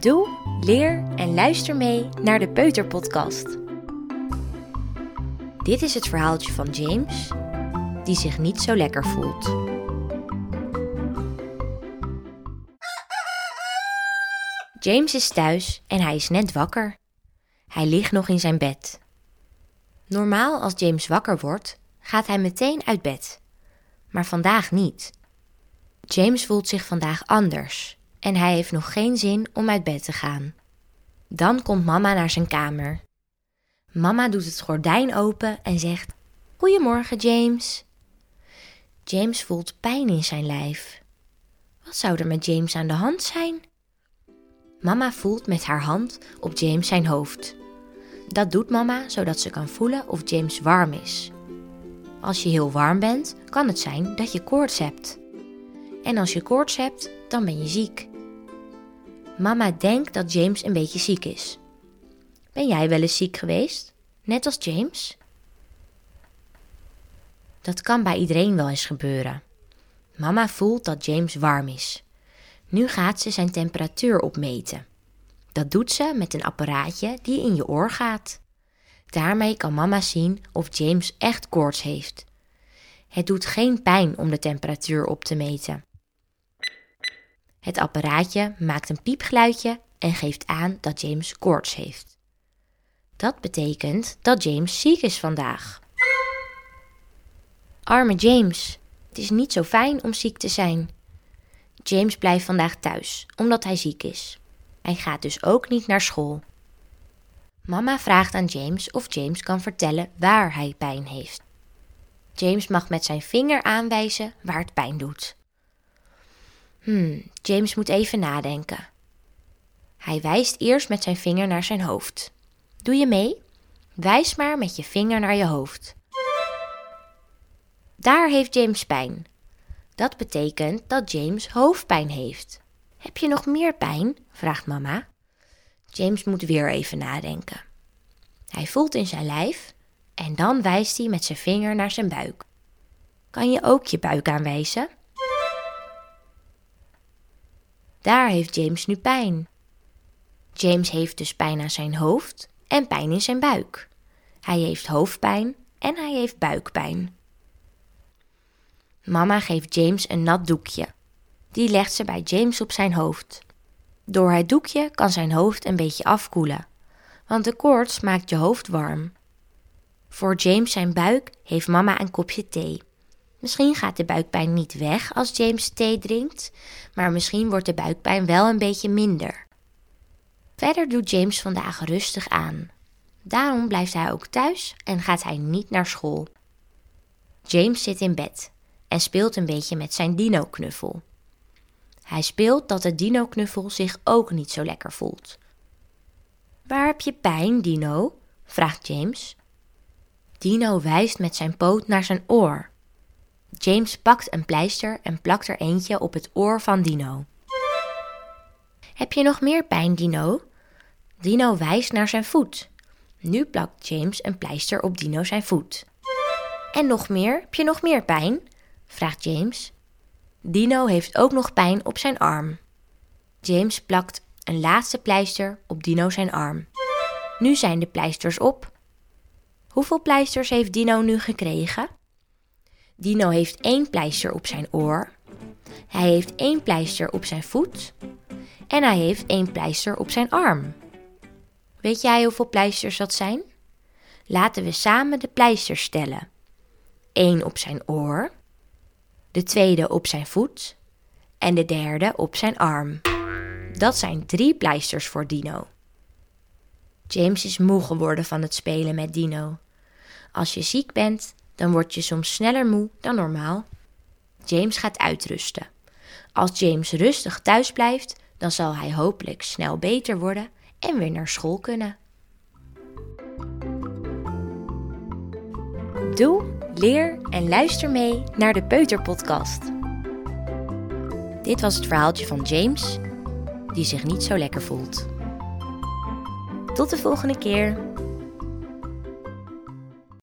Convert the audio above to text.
Doe, leer en luister mee naar de Peuterpodcast. Dit is het verhaaltje van James, die zich niet zo lekker voelt. James is thuis en hij is net wakker. Hij ligt nog in zijn bed. Normaal als James wakker wordt, gaat hij meteen uit bed. Maar vandaag niet. James voelt zich vandaag anders en hij heeft nog geen zin om uit bed te gaan. Dan komt mama naar zijn kamer. Mama doet het gordijn open en zegt: Goedemorgen, James. James voelt pijn in zijn lijf. Wat zou er met James aan de hand zijn? Mama voelt met haar hand op James zijn hoofd. Dat doet mama zodat ze kan voelen of James warm is. Als je heel warm bent, kan het zijn dat je koorts hebt. En als je koorts hebt, dan ben je ziek. Mama denkt dat James een beetje ziek is. Ben jij wel eens ziek geweest? Net als James? Dat kan bij iedereen wel eens gebeuren. Mama voelt dat James warm is. Nu gaat ze zijn temperatuur opmeten. Dat doet ze met een apparaatje die in je oor gaat. Daarmee kan mama zien of James echt koorts heeft. Het doet geen pijn om de temperatuur op te meten. Het apparaatje maakt een piepgeluidje en geeft aan dat James koorts heeft. Dat betekent dat James ziek is vandaag. Arme James, het is niet zo fijn om ziek te zijn. James blijft vandaag thuis omdat hij ziek is. Hij gaat dus ook niet naar school. Mama vraagt aan James of James kan vertellen waar hij pijn heeft. James mag met zijn vinger aanwijzen waar het pijn doet. Hmm, James moet even nadenken. Hij wijst eerst met zijn vinger naar zijn hoofd. Doe je mee? Wijs maar met je vinger naar je hoofd. Daar heeft James pijn. Dat betekent dat James hoofdpijn heeft. Heb je nog meer pijn? vraagt mama. James moet weer even nadenken. Hij voelt in zijn lijf en dan wijst hij met zijn vinger naar zijn buik. Kan je ook je buik aanwijzen? Daar heeft James nu pijn. James heeft dus pijn aan zijn hoofd en pijn in zijn buik. Hij heeft hoofdpijn en hij heeft buikpijn. Mama geeft James een nat doekje. Die legt ze bij James op zijn hoofd. Door het doekje kan zijn hoofd een beetje afkoelen, want de koorts maakt je hoofd warm. Voor James zijn buik heeft mama een kopje thee. Misschien gaat de buikpijn niet weg als James thee drinkt, maar misschien wordt de buikpijn wel een beetje minder. Verder doet James vandaag rustig aan. Daarom blijft hij ook thuis en gaat hij niet naar school. James zit in bed en speelt een beetje met zijn dino-knuffel. Hij speelt dat de dino-knuffel zich ook niet zo lekker voelt. Waar heb je pijn, Dino? vraagt James. Dino wijst met zijn poot naar zijn oor. James pakt een pleister en plakt er eentje op het oor van Dino. Heb je nog meer pijn, Dino? Dino wijst naar zijn voet. Nu plakt James een pleister op Dino zijn voet. En nog meer? Heb je nog meer pijn? vraagt James. Dino heeft ook nog pijn op zijn arm. James plakt een laatste pleister op Dino zijn arm. Nu zijn de pleisters op. Hoeveel pleisters heeft Dino nu gekregen? Dino heeft één pleister op zijn oor. Hij heeft één pleister op zijn voet. En hij heeft één pleister op zijn arm. Weet jij hoeveel pleisters dat zijn? Laten we samen de pleisters stellen. Eén op zijn oor, de tweede op zijn voet en de derde op zijn arm. Dat zijn drie pleisters voor Dino. James is moe geworden van het spelen met Dino. Als je ziek bent, dan word je soms sneller moe dan normaal. James gaat uitrusten. Als James rustig thuis blijft, dan zal hij hopelijk snel beter worden en weer naar school kunnen. Doe, leer en luister mee naar de Peuterpodcast. Dit was het verhaaltje van James, die zich niet zo lekker voelt. Tot de volgende keer.